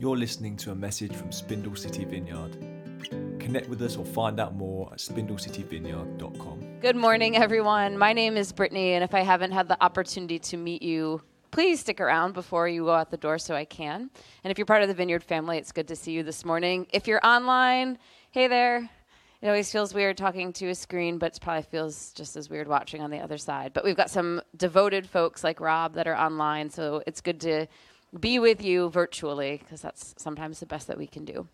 You're listening to a message from Spindle City Vineyard. Connect with us or find out more at spindlecityvineyard.com. Good morning, everyone. My name is Brittany, and if I haven't had the opportunity to meet you, please stick around before you go out the door so I can. And if you're part of the Vineyard family, it's good to see you this morning. If you're online, hey there. It always feels weird talking to a screen, but it probably feels just as weird watching on the other side. But we've got some devoted folks like Rob that are online, so it's good to be with you virtually because that's sometimes the best that we can do.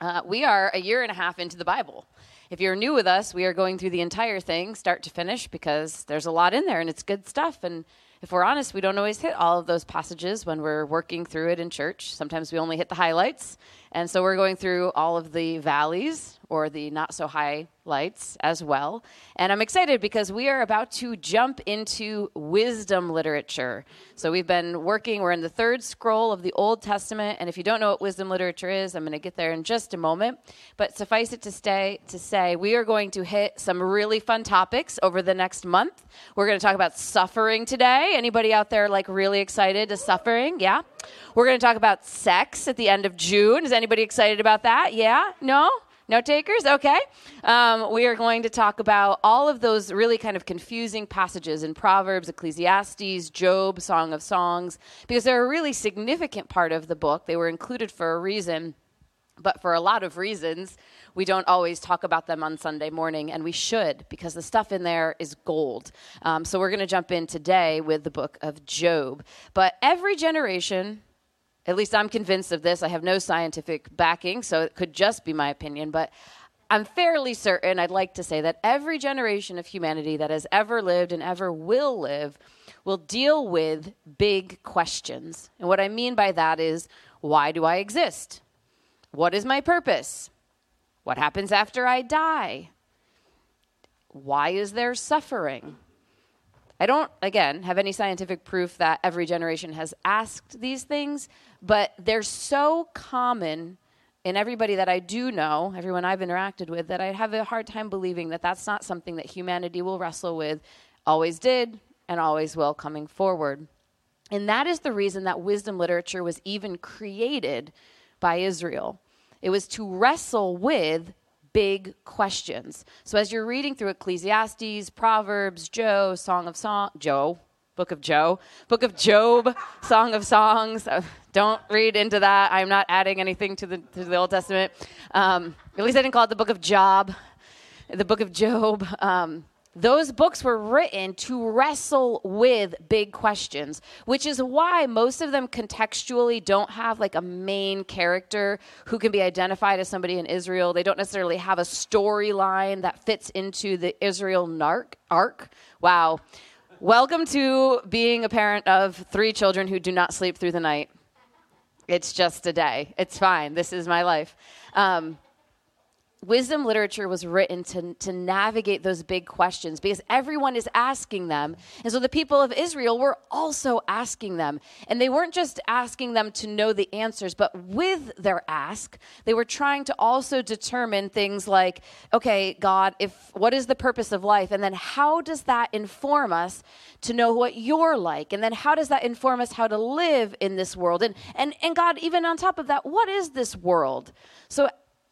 Uh, we are a year and a half into the Bible. If you're new with us, we are going through the entire thing, start to finish, because there's a lot in there and it's good stuff. And if we're honest, we don't always hit all of those passages when we're working through it in church. Sometimes we only hit the highlights. And so we're going through all of the valleys or the not so high lights as well. And I'm excited because we are about to jump into wisdom literature. So we've been working, we're in the third scroll of the Old Testament. And if you don't know what wisdom literature is, I'm going to get there in just a moment. But suffice it to stay to say, we are going to hit some really fun topics over the next month. We're going to talk about suffering today. Anybody out there like really excited to suffering? Yeah. We're going to talk about sex at the end of June. Is anybody excited about that? Yeah? No? Note takers? Okay. Um, we are going to talk about all of those really kind of confusing passages in Proverbs, Ecclesiastes, Job, Song of Songs, because they're a really significant part of the book. They were included for a reason, but for a lot of reasons, we don't always talk about them on Sunday morning, and we should because the stuff in there is gold. Um, so we're going to jump in today with the book of Job. But every generation, at least I'm convinced of this. I have no scientific backing, so it could just be my opinion, but I'm fairly certain, I'd like to say, that every generation of humanity that has ever lived and ever will live will deal with big questions. And what I mean by that is why do I exist? What is my purpose? What happens after I die? Why is there suffering? I don't, again, have any scientific proof that every generation has asked these things, but they're so common in everybody that I do know, everyone I've interacted with, that I have a hard time believing that that's not something that humanity will wrestle with, always did, and always will coming forward. And that is the reason that wisdom literature was even created by Israel. It was to wrestle with big questions. So as you're reading through Ecclesiastes, Proverbs, Joe, Song of Song, Joe, Book of Joe, Book of Job, Song of Songs. Uh, don't read into that. I'm not adding anything to the, to the Old Testament. Um, at least I didn't call it the Book of Job, the Book of Job. Um, those books were written to wrestle with big questions, which is why most of them contextually don't have like a main character who can be identified as somebody in Israel. They don't necessarily have a storyline that fits into the Israel narc, arc. Wow. Welcome to being a parent of three children who do not sleep through the night. It's just a day. It's fine. This is my life. Um, wisdom literature was written to, to navigate those big questions because everyone is asking them. And so the people of Israel were also asking them. And they weren't just asking them to know the answers, but with their ask, they were trying to also determine things like, okay, God, if what is the purpose of life? And then how does that inform us to know what you're like? And then how does that inform us how to live in this world? And and, and God, even on top of that, what is this world? So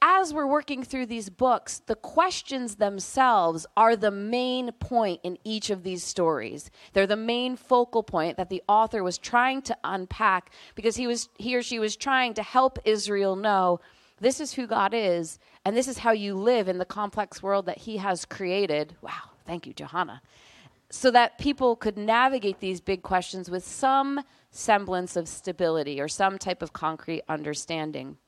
as we're working through these books, the questions themselves are the main point in each of these stories. They're the main focal point that the author was trying to unpack because he was he or she was trying to help Israel know this is who God is and this is how you live in the complex world that he has created. Wow, thank you Johanna. So that people could navigate these big questions with some semblance of stability or some type of concrete understanding.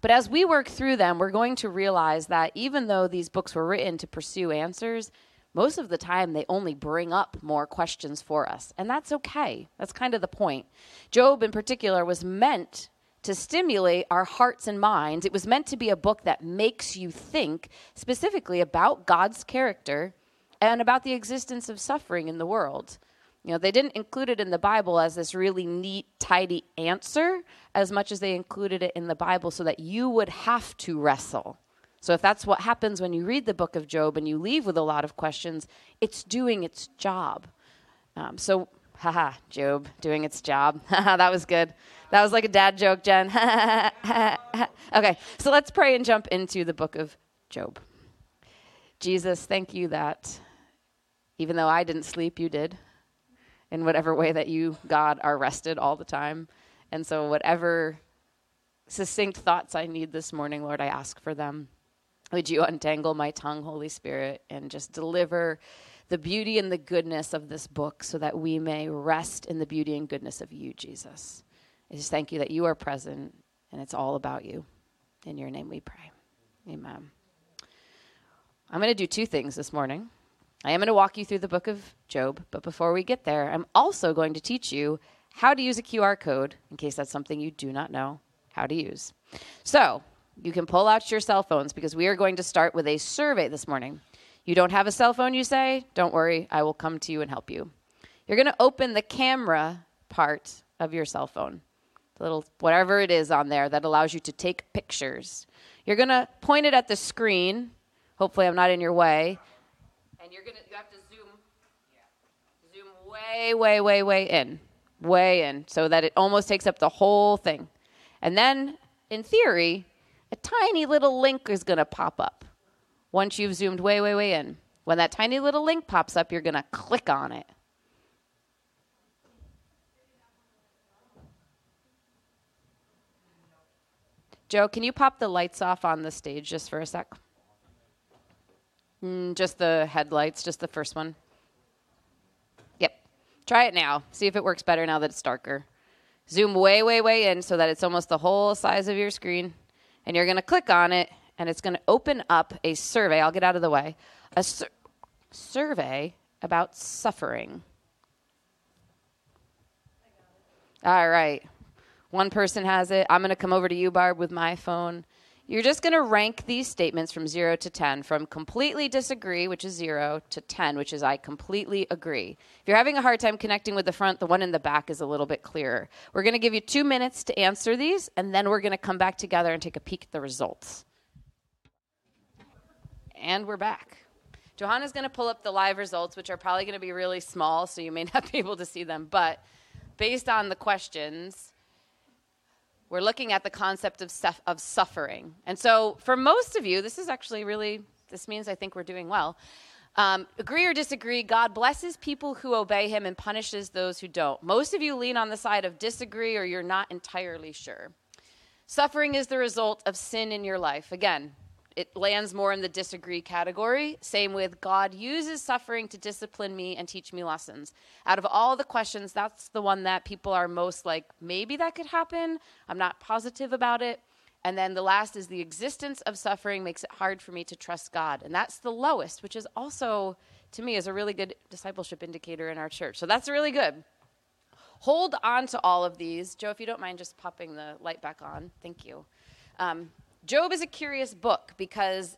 But as we work through them, we're going to realize that even though these books were written to pursue answers, most of the time they only bring up more questions for us. And that's okay. That's kind of the point. Job, in particular, was meant to stimulate our hearts and minds. It was meant to be a book that makes you think specifically about God's character and about the existence of suffering in the world. You know, they didn't include it in the Bible as this really neat, tidy answer as much as they included it in the Bible so that you would have to wrestle. So, if that's what happens when you read the book of Job and you leave with a lot of questions, it's doing its job. Um, so, Haha, Job doing its job. that was good. That was like a dad joke, Jen. okay, so let's pray and jump into the book of Job. Jesus, thank you that even though I didn't sleep, you did. In whatever way that you, God, are rested all the time. And so, whatever succinct thoughts I need this morning, Lord, I ask for them. Would you untangle my tongue, Holy Spirit, and just deliver the beauty and the goodness of this book so that we may rest in the beauty and goodness of you, Jesus. I just thank you that you are present and it's all about you. In your name we pray. Amen. I'm going to do two things this morning. I am going to walk you through the book of Job, but before we get there, I'm also going to teach you how to use a QR code in case that's something you do not know how to use. So, you can pull out your cell phones because we are going to start with a survey this morning. You don't have a cell phone, you say? Don't worry, I will come to you and help you. You're going to open the camera part of your cell phone, the little whatever it is on there that allows you to take pictures. You're going to point it at the screen. Hopefully, I'm not in your way. And you're to you have to zoom zoom way way way way in. Way in so that it almost takes up the whole thing. And then in theory, a tiny little link is going to pop up once you've zoomed way, way, way in. When that tiny little link pops up, you're going to click on it. Joe, can you pop the lights off on the stage just for a sec? Mm, just the headlights, just the first one. Yep. Try it now. See if it works better now that it's darker. Zoom way, way, way in so that it's almost the whole size of your screen. And you're going to click on it, and it's going to open up a survey. I'll get out of the way. A sur- survey about suffering. All right. One person has it. I'm going to come over to you, Barb, with my phone. You're just going to rank these statements from 0 to 10, from completely disagree, which is 0, to 10, which is I completely agree. If you're having a hard time connecting with the front, the one in the back is a little bit clearer. We're going to give you two minutes to answer these, and then we're going to come back together and take a peek at the results. And we're back. Johanna's going to pull up the live results, which are probably going to be really small, so you may not be able to see them. But based on the questions, we're looking at the concept of, of suffering. And so, for most of you, this is actually really, this means I think we're doing well. Um, agree or disagree, God blesses people who obey him and punishes those who don't. Most of you lean on the side of disagree or you're not entirely sure. Suffering is the result of sin in your life. Again, it lands more in the disagree category. Same with God uses suffering to discipline me and teach me lessons. Out of all the questions, that's the one that people are most like, maybe that could happen. I'm not positive about it. And then the last is the existence of suffering makes it hard for me to trust God. And that's the lowest, which is also, to me, is a really good discipleship indicator in our church. So that's really good. Hold on to all of these. Joe, if you don't mind just popping the light back on. Thank you. Um, Job is a curious book because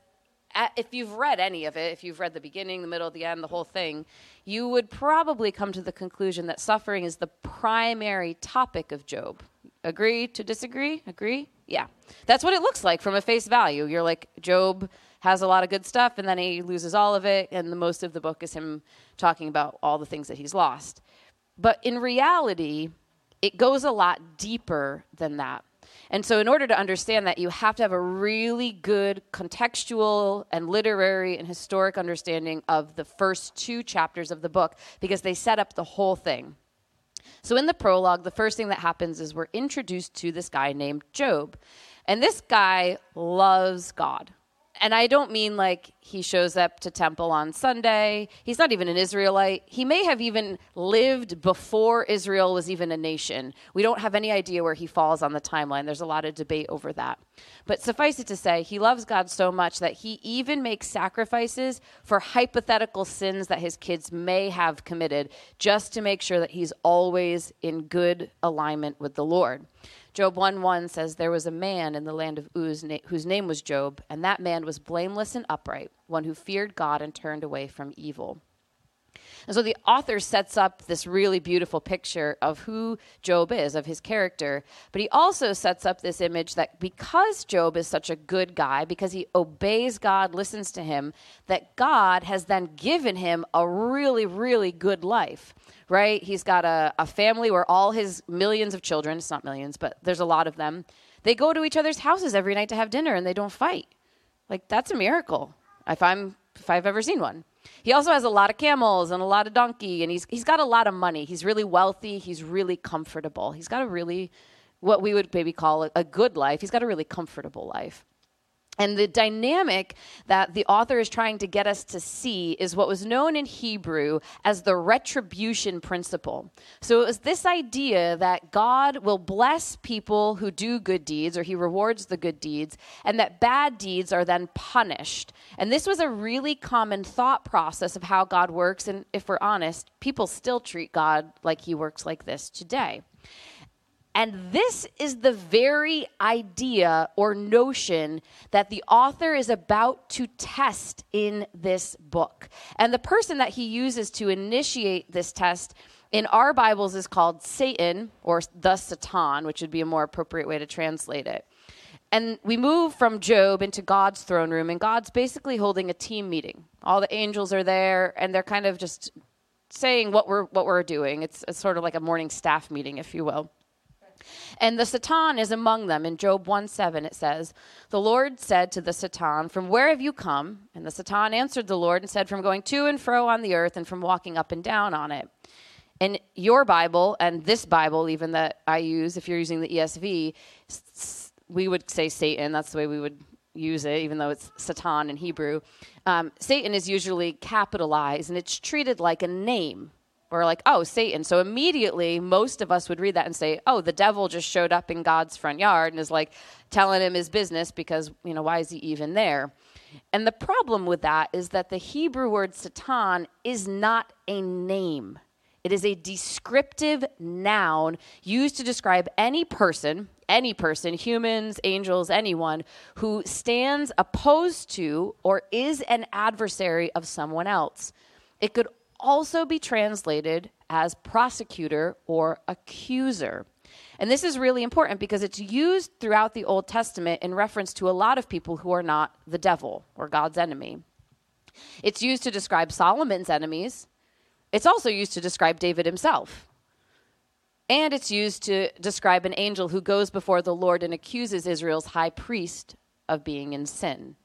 if you've read any of it, if you've read the beginning, the middle, the end, the whole thing, you would probably come to the conclusion that suffering is the primary topic of Job. Agree to disagree? Agree? Yeah. That's what it looks like from a face value. You're like, Job has a lot of good stuff, and then he loses all of it, and the most of the book is him talking about all the things that he's lost. But in reality, it goes a lot deeper than that. And so, in order to understand that, you have to have a really good contextual and literary and historic understanding of the first two chapters of the book because they set up the whole thing. So, in the prologue, the first thing that happens is we're introduced to this guy named Job. And this guy loves God and I don't mean like he shows up to temple on Sunday. He's not even an Israelite. He may have even lived before Israel was even a nation. We don't have any idea where he falls on the timeline. There's a lot of debate over that. But suffice it to say, he loves God so much that he even makes sacrifices for hypothetical sins that his kids may have committed just to make sure that he's always in good alignment with the Lord. Job 1 1 says, There was a man in the land of Uz whose name was Job, and that man was blameless and upright, one who feared God and turned away from evil. And so the author sets up this really beautiful picture of who Job is, of his character. But he also sets up this image that because Job is such a good guy, because he obeys God, listens to him, that God has then given him a really, really good life, right? He's got a, a family where all his millions of children, it's not millions, but there's a lot of them, they go to each other's houses every night to have dinner and they don't fight. Like, that's a miracle if I'm if I've ever seen one. He also has a lot of camels and a lot of donkey, and he's he's got a lot of money. He's really wealthy. He's really comfortable. He's got a really what we would maybe call a, a good life. He's got a really comfortable life. And the dynamic that the author is trying to get us to see is what was known in Hebrew as the retribution principle. So it was this idea that God will bless people who do good deeds, or he rewards the good deeds, and that bad deeds are then punished. And this was a really common thought process of how God works. And if we're honest, people still treat God like he works like this today. And this is the very idea or notion that the author is about to test in this book. And the person that he uses to initiate this test in our Bibles is called Satan or the Satan, which would be a more appropriate way to translate it. And we move from Job into God's throne room, and God's basically holding a team meeting. All the angels are there, and they're kind of just saying what we're what we're doing. It's, it's sort of like a morning staff meeting, if you will. And the Satan is among them. In Job 1 7, it says, The Lord said to the Satan, From where have you come? And the Satan answered the Lord and said, From going to and fro on the earth and from walking up and down on it. In your Bible, and this Bible, even that I use, if you're using the ESV, we would say Satan. That's the way we would use it, even though it's Satan in Hebrew. Um, Satan is usually capitalized and it's treated like a name we're like, oh, Satan. So immediately, most of us would read that and say, oh, the devil just showed up in God's front yard and is like telling him his business because, you know, why is he even there? And the problem with that is that the Hebrew word Satan is not a name. It is a descriptive noun used to describe any person, any person, humans, angels, anyone, who stands opposed to or is an adversary of someone else. It could also be translated as prosecutor or accuser. And this is really important because it's used throughout the Old Testament in reference to a lot of people who are not the devil or God's enemy. It's used to describe Solomon's enemies. It's also used to describe David himself. And it's used to describe an angel who goes before the Lord and accuses Israel's high priest of being in sin.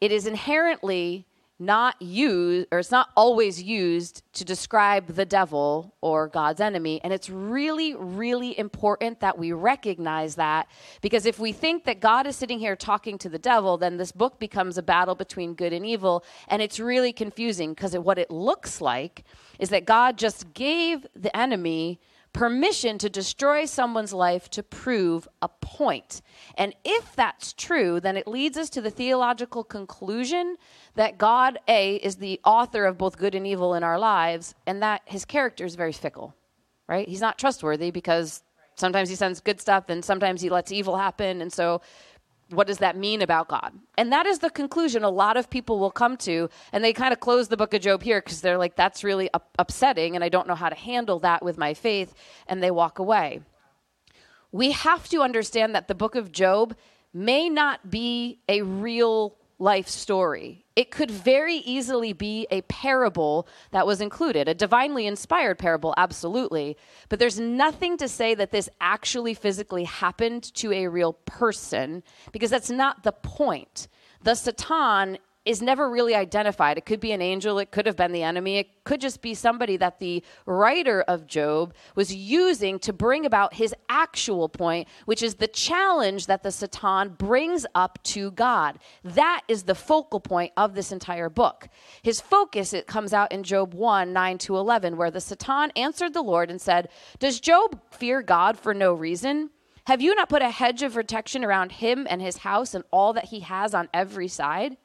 It is inherently not used or it's not always used to describe the devil or God's enemy. And it's really really important that we recognize that because if we think that God is sitting here talking to the devil then this book becomes a battle between good and evil. And it's really confusing because what it looks like is that God just gave the enemy permission to destroy someone's life to prove a point. And if that's true, then it leads us to the theological conclusion that God, A, is the author of both good and evil in our lives, and that his character is very fickle, right? He's not trustworthy because sometimes he sends good stuff and sometimes he lets evil happen. And so what does that mean about God? And that is the conclusion a lot of people will come to. And they kind of close the book of Job here because they're like, that's really up- upsetting, and I don't know how to handle that with my faith. And they walk away. We have to understand that the book of Job may not be a real life story. It could very easily be a parable that was included, a divinely inspired parable, absolutely. But there's nothing to say that this actually physically happened to a real person because that's not the point. The Satan is never really identified. It could be an angel, it could have been the enemy, it could just be somebody that the writer of Job was using to bring about his actual point, which is the challenge that the Satan brings up to God. That is the focal point of this entire book. His focus, it comes out in Job 1 9 to 11, where the Satan answered the Lord and said, Does Job fear God for no reason? Have you not put a hedge of protection around him and his house and all that he has on every side?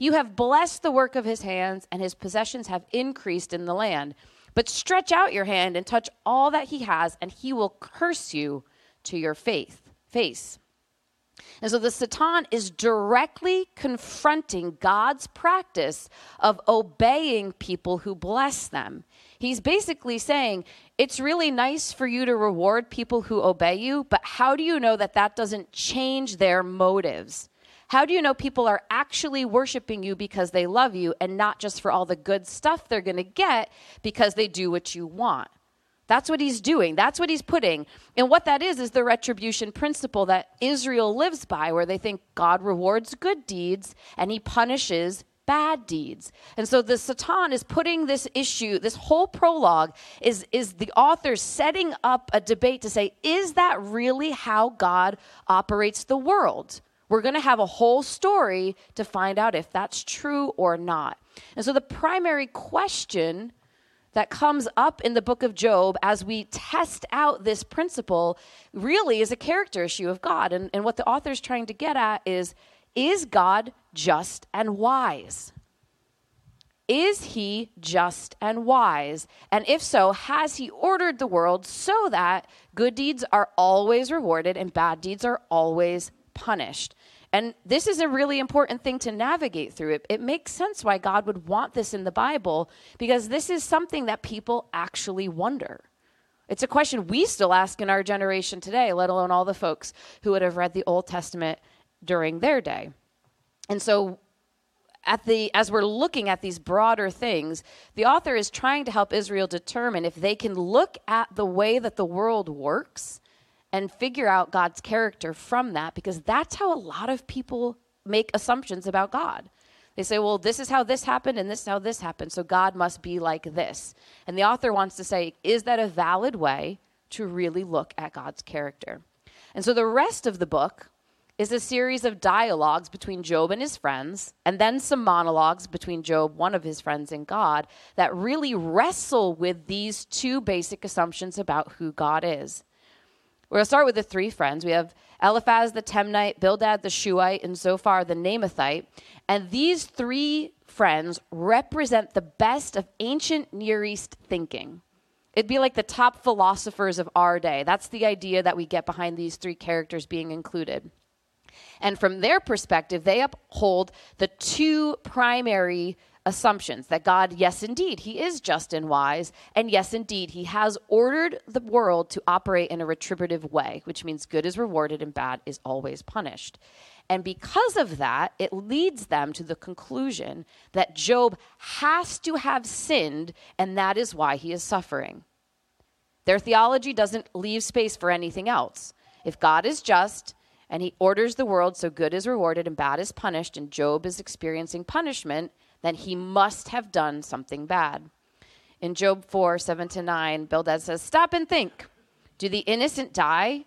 You have blessed the work of his hands, and his possessions have increased in the land. But stretch out your hand and touch all that he has, and he will curse you to your faith, face. And so the Satan is directly confronting God's practice of obeying people who bless them. He's basically saying, it's really nice for you to reward people who obey you, but how do you know that that doesn't change their motives? How do you know people are actually worshiping you because they love you and not just for all the good stuff they're going to get because they do what you want? That's what he's doing. That's what he's putting. And what that is, is the retribution principle that Israel lives by, where they think God rewards good deeds and he punishes bad deeds. And so the Satan is putting this issue, this whole prologue is, is the author setting up a debate to say, is that really how God operates the world? We're going to have a whole story to find out if that's true or not. And so the primary question that comes up in the book of Job as we test out this principle really is a character issue of God. And, and what the author is trying to get at is is God just and wise? Is he just and wise? And if so, has he ordered the world so that good deeds are always rewarded and bad deeds are always punished? And this is a really important thing to navigate through. It, it makes sense why God would want this in the Bible because this is something that people actually wonder. It's a question we still ask in our generation today, let alone all the folks who would have read the Old Testament during their day. And so at the as we're looking at these broader things, the author is trying to help Israel determine if they can look at the way that the world works and figure out God's character from that because that's how a lot of people make assumptions about God. They say, well, this is how this happened and this is how this happened, so God must be like this. And the author wants to say, is that a valid way to really look at God's character? And so the rest of the book is a series of dialogues between Job and his friends, and then some monologues between Job, one of his friends, and God that really wrestle with these two basic assumptions about who God is. We're going to start with the three friends. We have Eliphaz the Temanite, Bildad the Shuhite, and Zophar the Naamathite. And these three friends represent the best of ancient Near East thinking. It'd be like the top philosophers of our day. That's the idea that we get behind these three characters being included. And from their perspective, they uphold the two primary assumptions that God, yes, indeed, He is just and wise, and yes, indeed, He has ordered the world to operate in a retributive way, which means good is rewarded and bad is always punished. And because of that, it leads them to the conclusion that Job has to have sinned, and that is why he is suffering. Their theology doesn't leave space for anything else. If God is just, and he orders the world so good is rewarded and bad is punished, and Job is experiencing punishment, then he must have done something bad. In Job 4 7 to 9, Bildad says, Stop and think. Do the innocent die?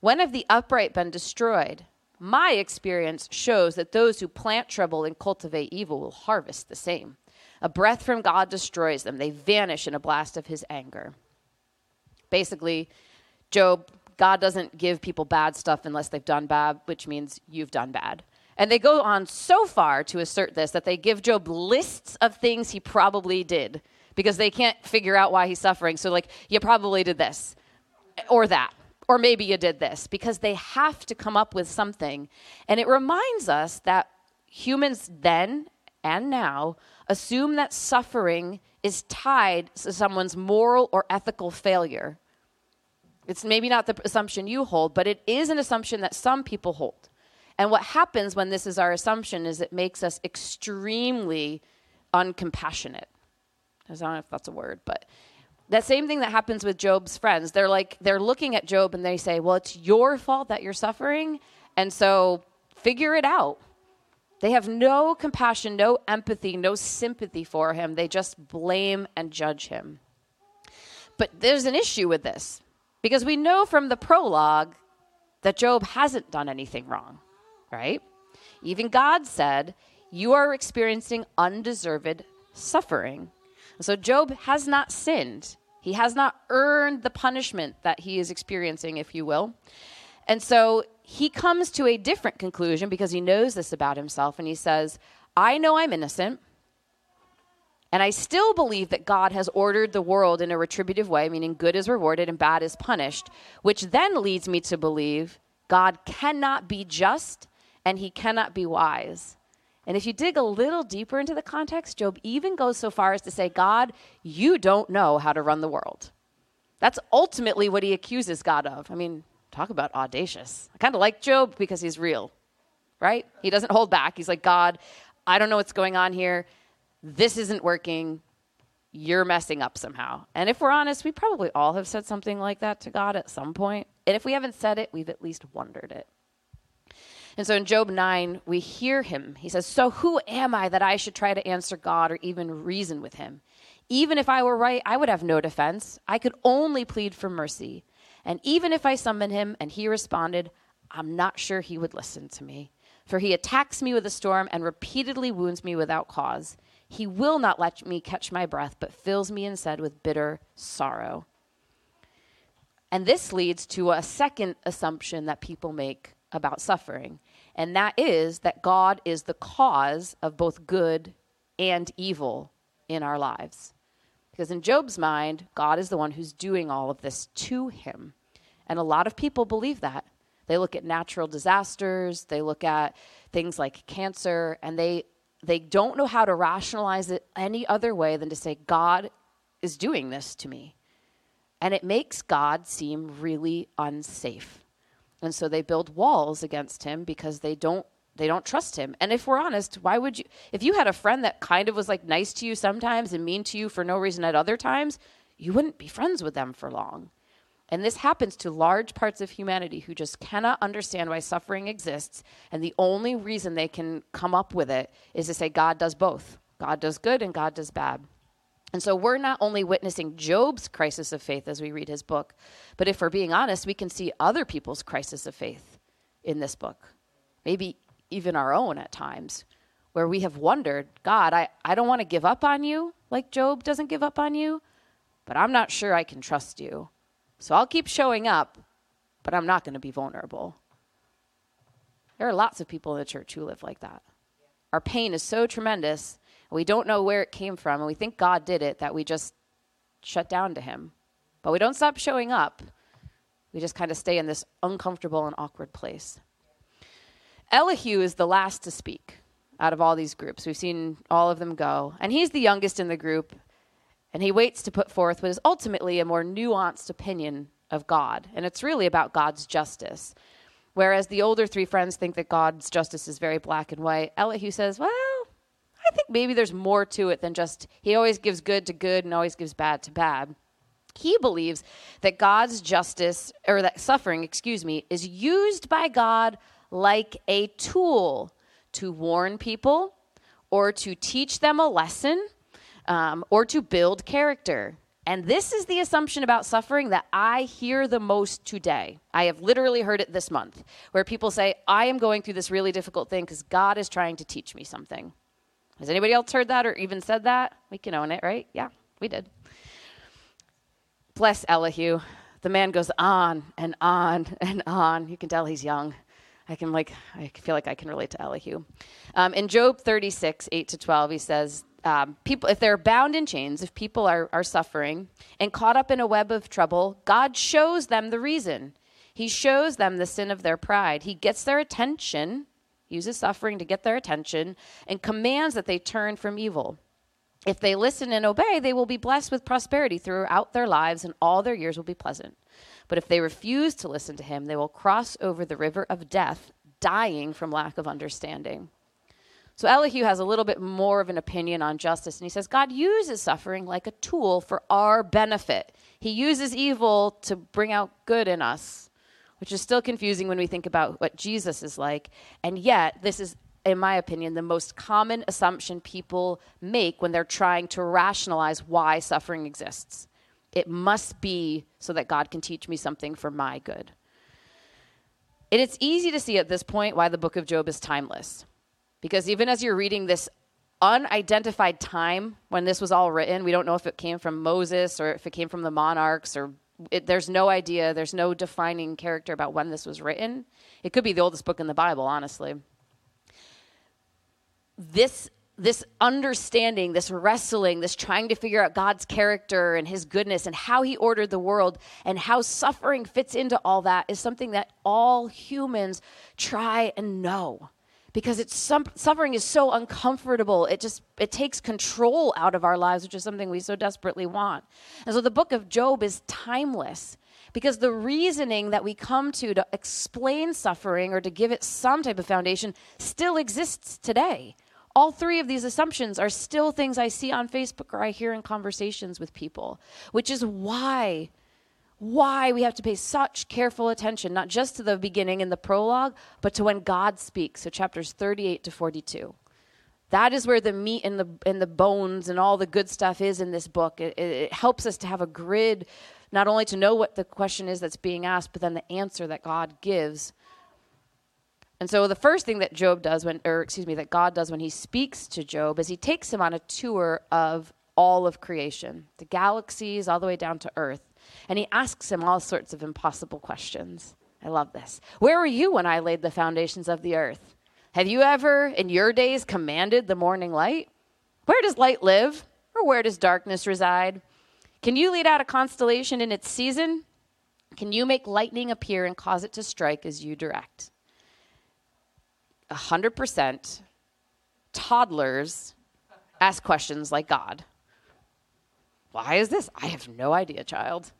When have the upright been destroyed? My experience shows that those who plant trouble and cultivate evil will harvest the same. A breath from God destroys them, they vanish in a blast of his anger. Basically, Job, God doesn't give people bad stuff unless they've done bad, which means you've done bad. And they go on so far to assert this that they give Job lists of things he probably did because they can't figure out why he's suffering. So, like, you probably did this or that, or maybe you did this because they have to come up with something. And it reminds us that humans then and now assume that suffering is tied to someone's moral or ethical failure. It's maybe not the assumption you hold, but it is an assumption that some people hold. And what happens when this is our assumption is it makes us extremely uncompassionate. I don't know if that's a word, but that same thing that happens with Job's friends. They're like, they're looking at Job and they say, well, it's your fault that you're suffering. And so figure it out. They have no compassion, no empathy, no sympathy for him. They just blame and judge him. But there's an issue with this because we know from the prologue that Job hasn't done anything wrong right? Even God said, You are experiencing undeserved suffering. So Job has not sinned. He has not earned the punishment that he is experiencing, if you will. And so he comes to a different conclusion because he knows this about himself. And he says, I know I'm innocent. And I still believe that God has ordered the world in a retributive way, meaning good is rewarded and bad is punished, which then leads me to believe God cannot be just and he cannot be wise. And if you dig a little deeper into the context, Job even goes so far as to say, God, you don't know how to run the world. That's ultimately what he accuses God of. I mean, talk about audacious. I kind of like Job because he's real, right? He doesn't hold back. He's like, God, I don't know what's going on here. This isn't working. You're messing up somehow. And if we're honest, we probably all have said something like that to God at some point. And if we haven't said it, we've at least wondered it. And so in Job 9, we hear him. He says, So who am I that I should try to answer God or even reason with him? Even if I were right, I would have no defense. I could only plead for mercy. And even if I summoned him and he responded, I'm not sure he would listen to me. For he attacks me with a storm and repeatedly wounds me without cause. He will not let me catch my breath, but fills me instead with bitter sorrow. And this leads to a second assumption that people make about suffering and that is that God is the cause of both good and evil in our lives. Because in Job's mind, God is the one who's doing all of this to him. And a lot of people believe that. They look at natural disasters, they look at things like cancer, and they they don't know how to rationalize it any other way than to say God is doing this to me. And it makes God seem really unsafe. And so they build walls against him because they don't they don't trust him. And if we're honest, why would you if you had a friend that kind of was like nice to you sometimes and mean to you for no reason at other times, you wouldn't be friends with them for long. And this happens to large parts of humanity who just cannot understand why suffering exists. And the only reason they can come up with it is to say God does both. God does good and God does bad. And so we're not only witnessing Job's crisis of faith as we read his book, but if we're being honest, we can see other people's crisis of faith in this book. Maybe even our own at times, where we have wondered, God, I, I don't want to give up on you like Job doesn't give up on you, but I'm not sure I can trust you. So I'll keep showing up, but I'm not going to be vulnerable. There are lots of people in the church who live like that. Our pain is so tremendous we don't know where it came from, and we think God did it, that we just shut down to Him. But we don't stop showing up. We just kind of stay in this uncomfortable and awkward place. Elihu is the last to speak out of all these groups. We've seen all of them go. And he's the youngest in the group, and he waits to put forth what is ultimately a more nuanced opinion of God. And it's really about God's justice. Whereas the older three friends think that God's justice is very black and white, Elihu says, well, I think maybe there's more to it than just he always gives good to good and always gives bad to bad. He believes that God's justice, or that suffering, excuse me, is used by God like a tool to warn people or to teach them a lesson um, or to build character. And this is the assumption about suffering that I hear the most today. I have literally heard it this month, where people say, I am going through this really difficult thing because God is trying to teach me something. Has anybody else heard that or even said that? We can own it, right? Yeah, we did. Bless Elihu. The man goes on and on and on. You can tell he's young. I can like I feel like I can relate to Elihu. Um, in Job 36, 8 to 12, he says, um, people if they're bound in chains, if people are, are suffering and caught up in a web of trouble, God shows them the reason. He shows them the sin of their pride. He gets their attention uses suffering to get their attention, and commands that they turn from evil. If they listen and obey, they will be blessed with prosperity throughout their lives, and all their years will be pleasant. But if they refuse to listen to him, they will cross over the river of death, dying from lack of understanding. So Elihu has a little bit more of an opinion on justice, and he says God uses suffering like a tool for our benefit. He uses evil to bring out good in us which is still confusing when we think about what Jesus is like. And yet, this is, in my opinion, the most common assumption people make when they're trying to rationalize why suffering exists. It must be so that God can teach me something for my good. And it's easy to see at this point why the book of Job is timeless. Because even as you're reading this unidentified time when this was all written, we don't know if it came from Moses or if it came from the monarchs or it, there's no idea, there's no defining character about when this was written. It could be the oldest book in the Bible, honestly. This this understanding, this wrestling, this trying to figure out God's character and his goodness and how he ordered the world and how suffering fits into all that is something that all humans try and know because it's some, suffering is so uncomfortable. It just it takes control out of our lives which is something we so desperately want. And so the book of job is timeless because the reasoning that we come to to explain suffering or to give it some type of foundation still exists today. All three of these assumptions are still things I see on Facebook or I hear in conversations with people, which is why why we have to pay such careful attention not just to the beginning in the prologue, but to when God speaks. So chapters 38 to 42. That is where the meat and the and the bones and all the good stuff is in this book. It, it helps us to have a grid, not only to know what the question is that's being asked, but then the answer that God gives and so the first thing that Job does when or excuse me that God does when he speaks to Job is he takes him on a tour of all of creation, the galaxies all the way down to earth, and he asks him all sorts of impossible questions. I love this. Where were you when I laid the foundations of the earth? Have you ever in your days commanded the morning light? Where does light live? Or where does darkness reside? Can you lead out a constellation in its season? Can you make lightning appear and cause it to strike as you direct? 100% toddlers ask questions like God. Why is this? I have no idea, child.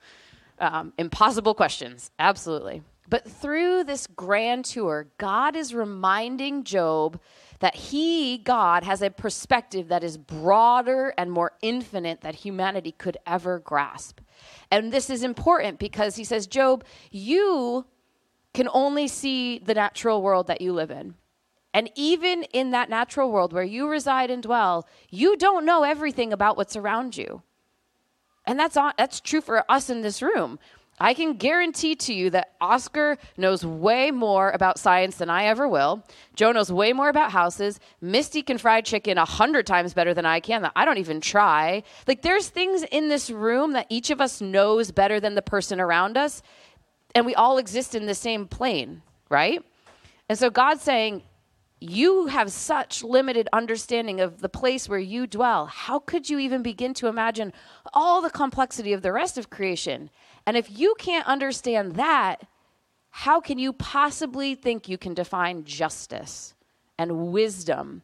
Um, impossible questions, absolutely. But through this grand tour, God is reminding Job that he, God, has a perspective that is broader and more infinite than humanity could ever grasp. And this is important because he says, Job, you can only see the natural world that you live in. And even in that natural world where you reside and dwell, you don't know everything about what's around you. And that's, that's true for us in this room. I can guarantee to you that Oscar knows way more about science than I ever will. Joe knows way more about houses. Misty can fry chicken a hundred times better than I can that I don't even try. Like, there's things in this room that each of us knows better than the person around us, and we all exist in the same plane, right? And so God's saying, you have such limited understanding of the place where you dwell. How could you even begin to imagine all the complexity of the rest of creation? And if you can't understand that, how can you possibly think you can define justice and wisdom?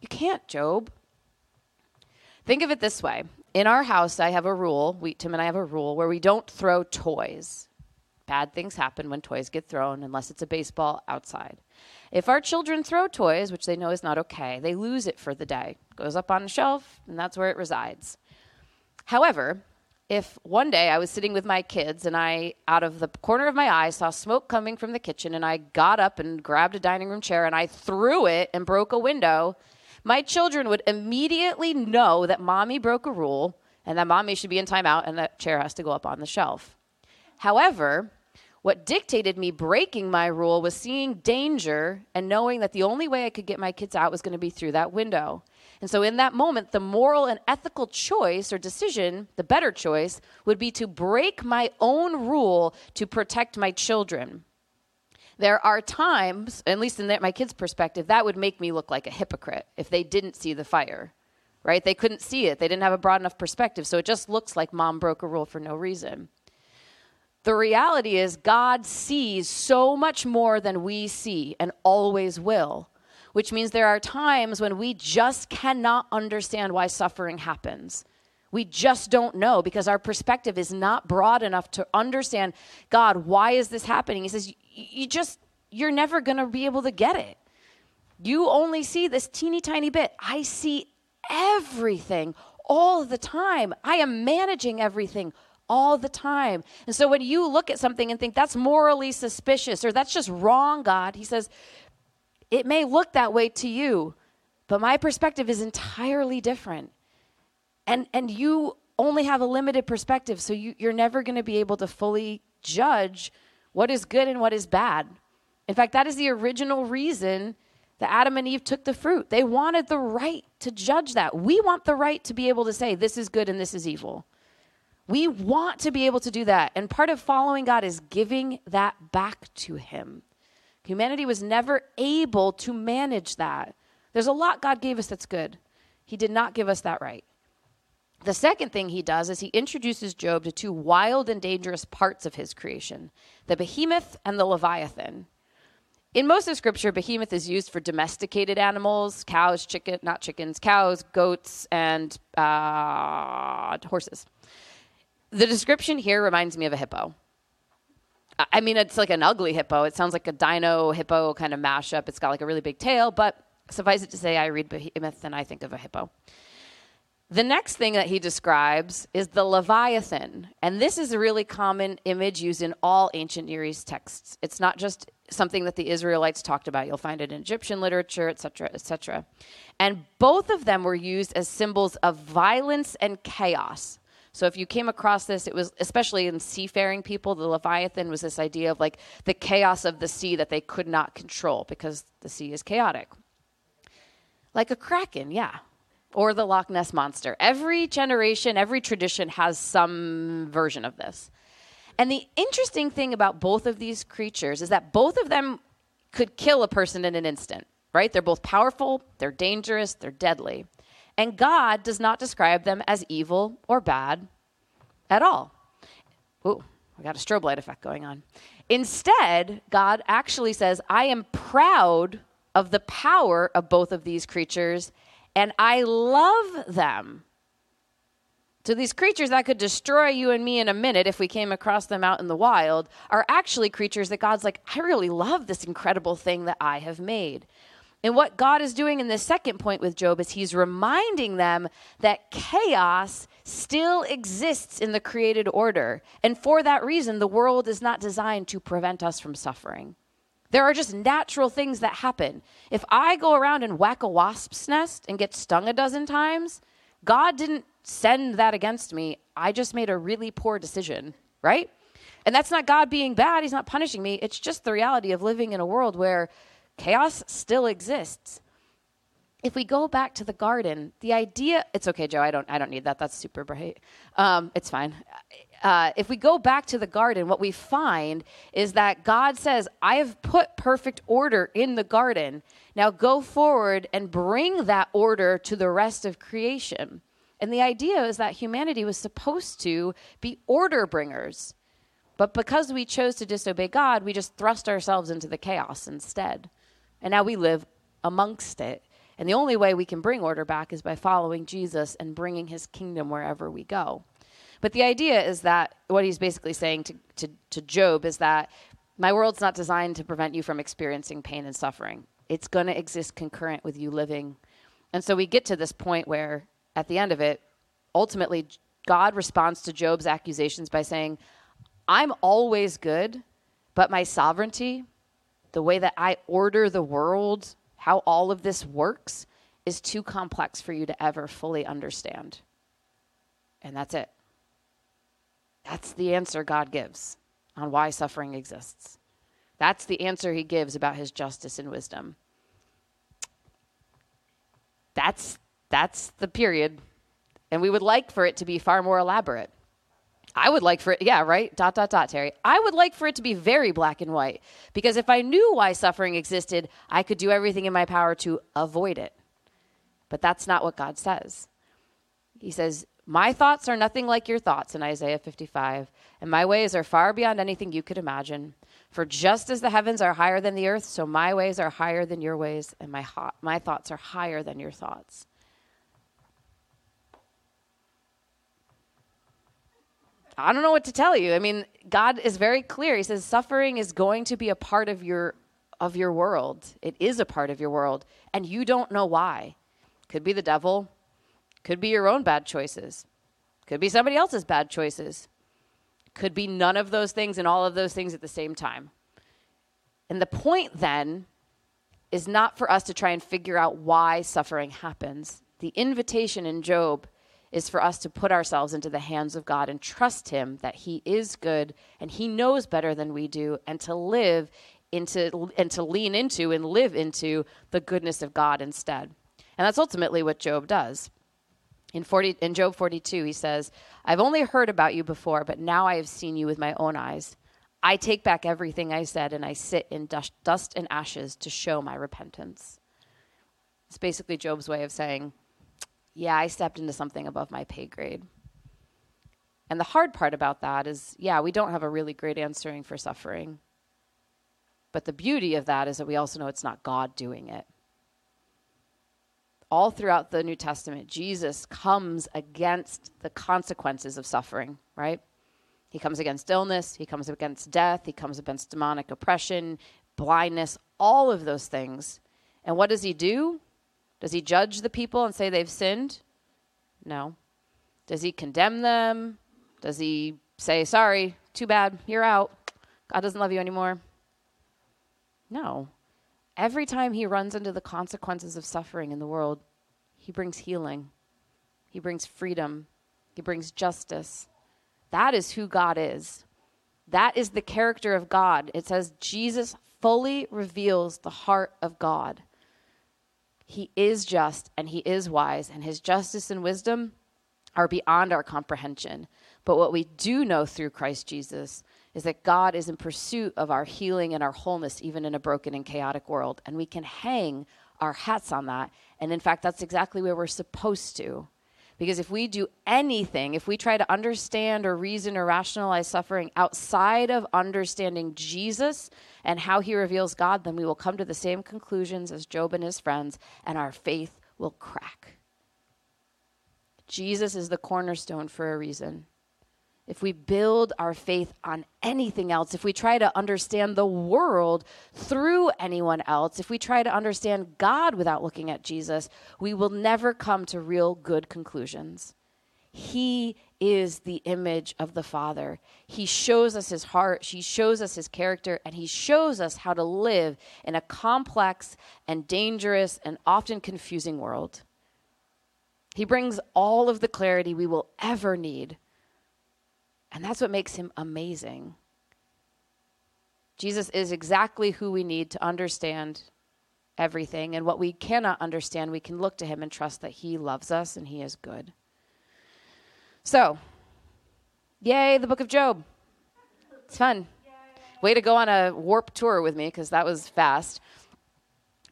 You can't, Job. Think of it this way. In our house, I have a rule, we, Tim and I have a rule where we don't throw toys. Bad things happen when toys get thrown, unless it's a baseball outside. If our children throw toys, which they know is not okay, they lose it for the day. It goes up on a shelf, and that's where it resides. However, if one day I was sitting with my kids and I, out of the corner of my eye, saw smoke coming from the kitchen and I got up and grabbed a dining room chair and I threw it and broke a window, my children would immediately know that mommy broke a rule and that mommy should be in timeout and that chair has to go up on the shelf. However, what dictated me breaking my rule was seeing danger and knowing that the only way I could get my kids out was going to be through that window. And so, in that moment, the moral and ethical choice or decision, the better choice, would be to break my own rule to protect my children. There are times, at least in my kids' perspective, that would make me look like a hypocrite if they didn't see the fire, right? They couldn't see it, they didn't have a broad enough perspective. So, it just looks like mom broke a rule for no reason. The reality is, God sees so much more than we see and always will, which means there are times when we just cannot understand why suffering happens. We just don't know because our perspective is not broad enough to understand God, why is this happening? He says, You just, you're never going to be able to get it. You only see this teeny tiny bit. I see everything all the time. I am managing everything all the time. And so when you look at something and think that's morally suspicious or that's just wrong, God, he says, it may look that way to you, but my perspective is entirely different. And and you only have a limited perspective, so you, you're never going to be able to fully judge what is good and what is bad. In fact, that is the original reason that Adam and Eve took the fruit. They wanted the right to judge that. We want the right to be able to say, this is good and this is evil. We want to be able to do that. And part of following God is giving that back to Him. Humanity was never able to manage that. There's a lot God gave us that's good. He did not give us that right. The second thing he does is he introduces Job to two wild and dangerous parts of his creation the behemoth and the leviathan. In most of scripture, behemoth is used for domesticated animals cows, chicken, not chickens, cows, goats, and uh, horses. The description here reminds me of a hippo. I mean, it's like an ugly hippo. It sounds like a dino hippo kind of mashup. It's got like a really big tail, but suffice it to say, I read behemoth and I think of a hippo. The next thing that he describes is the Leviathan. And this is a really common image used in all ancient Near East texts. It's not just something that the Israelites talked about. You'll find it in Egyptian literature, etc., etc. And both of them were used as symbols of violence and chaos. So if you came across this, it was especially in seafaring people, the Leviathan was this idea of like the chaos of the sea that they could not control because the sea is chaotic. Like a kraken, yeah or the Loch Ness monster. Every generation, every tradition has some version of this. And the interesting thing about both of these creatures is that both of them could kill a person in an instant, right? They're both powerful, they're dangerous, they're deadly. And God does not describe them as evil or bad at all. Ooh, we got a strobe light effect going on. Instead, God actually says, I am proud of the power of both of these creatures and I love them. So these creatures that could destroy you and me in a minute if we came across them out in the wild are actually creatures that God's like, I really love this incredible thing that I have made. And what God is doing in the second point with Job is he's reminding them that chaos still exists in the created order. And for that reason, the world is not designed to prevent us from suffering. There are just natural things that happen. If I go around and whack a wasp's nest and get stung a dozen times, God didn't send that against me. I just made a really poor decision, right? And that's not God being bad. He's not punishing me. It's just the reality of living in a world where chaos still exists if we go back to the garden, the idea it's okay, Joe. I don't I don't need that. That's super bright. Um, it's fine. Uh, if we go back to the garden, what we find is that God says, "I have put perfect order in the garden. Now go forward and bring that order to the rest of creation." And the idea is that humanity was supposed to be order bringers. But because we chose to disobey God, we just thrust ourselves into the chaos instead. And now we live amongst it. And the only way we can bring order back is by following Jesus and bringing his kingdom wherever we go. But the idea is that what he's basically saying to, to, to Job is that my world's not designed to prevent you from experiencing pain and suffering. It's going to exist concurrent with you living. And so we get to this point where, at the end of it, ultimately, God responds to Job's accusations by saying, I'm always good, but my sovereignty, the way that I order the world, how all of this works is too complex for you to ever fully understand. And that's it. That's the answer God gives on why suffering exists. That's the answer he gives about his justice and wisdom. That's that's the period. And we would like for it to be far more elaborate. I would like for it, yeah, right? Dot, dot, dot, Terry. I would like for it to be very black and white because if I knew why suffering existed, I could do everything in my power to avoid it. But that's not what God says. He says, My thoughts are nothing like your thoughts in Isaiah 55, and my ways are far beyond anything you could imagine. For just as the heavens are higher than the earth, so my ways are higher than your ways, and my, ho- my thoughts are higher than your thoughts. I don't know what to tell you. I mean, God is very clear. He says suffering is going to be a part of your of your world. It is a part of your world, and you don't know why. Could be the devil, could be your own bad choices. Could be somebody else's bad choices. Could be none of those things and all of those things at the same time. And the point then is not for us to try and figure out why suffering happens. The invitation in Job is for us to put ourselves into the hands of God and trust Him that He is good and He knows better than we do, and to live into and to lean into and live into the goodness of God instead. And that's ultimately what Job does. In 40 in Job 42 he says, "I've only heard about you before, but now I have seen you with my own eyes. I take back everything I said and I sit in dust, dust and ashes to show my repentance." It's basically Job's way of saying, Yeah, I stepped into something above my pay grade. And the hard part about that is, yeah, we don't have a really great answering for suffering. But the beauty of that is that we also know it's not God doing it. All throughout the New Testament, Jesus comes against the consequences of suffering, right? He comes against illness, he comes against death, he comes against demonic oppression, blindness, all of those things. And what does he do? Does he judge the people and say they've sinned? No. Does he condemn them? Does he say, sorry, too bad, you're out? God doesn't love you anymore? No. Every time he runs into the consequences of suffering in the world, he brings healing, he brings freedom, he brings justice. That is who God is. That is the character of God. It says Jesus fully reveals the heart of God. He is just and he is wise, and his justice and wisdom are beyond our comprehension. But what we do know through Christ Jesus is that God is in pursuit of our healing and our wholeness, even in a broken and chaotic world. And we can hang our hats on that. And in fact, that's exactly where we're supposed to. Because if we do anything, if we try to understand or reason or rationalize suffering outside of understanding Jesus and how he reveals God, then we will come to the same conclusions as Job and his friends, and our faith will crack. Jesus is the cornerstone for a reason if we build our faith on anything else, if we try to understand the world through anyone else, if we try to understand God without looking at Jesus, we will never come to real good conclusions. He is the image of the Father. He shows us his heart, he shows us his character, and he shows us how to live in a complex and dangerous and often confusing world. He brings all of the clarity we will ever need and that's what makes him amazing. Jesus is exactly who we need to understand everything. And what we cannot understand, we can look to him and trust that he loves us and he is good. So, yay, the book of Job. It's fun. Way to go on a warp tour with me because that was fast.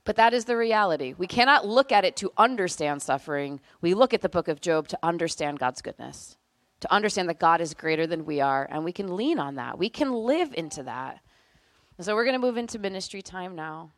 But that is the reality. We cannot look at it to understand suffering. We look at the book of Job to understand God's goodness to understand that God is greater than we are, and we can lean on that. We can live into that. so we're going to move into ministry time now.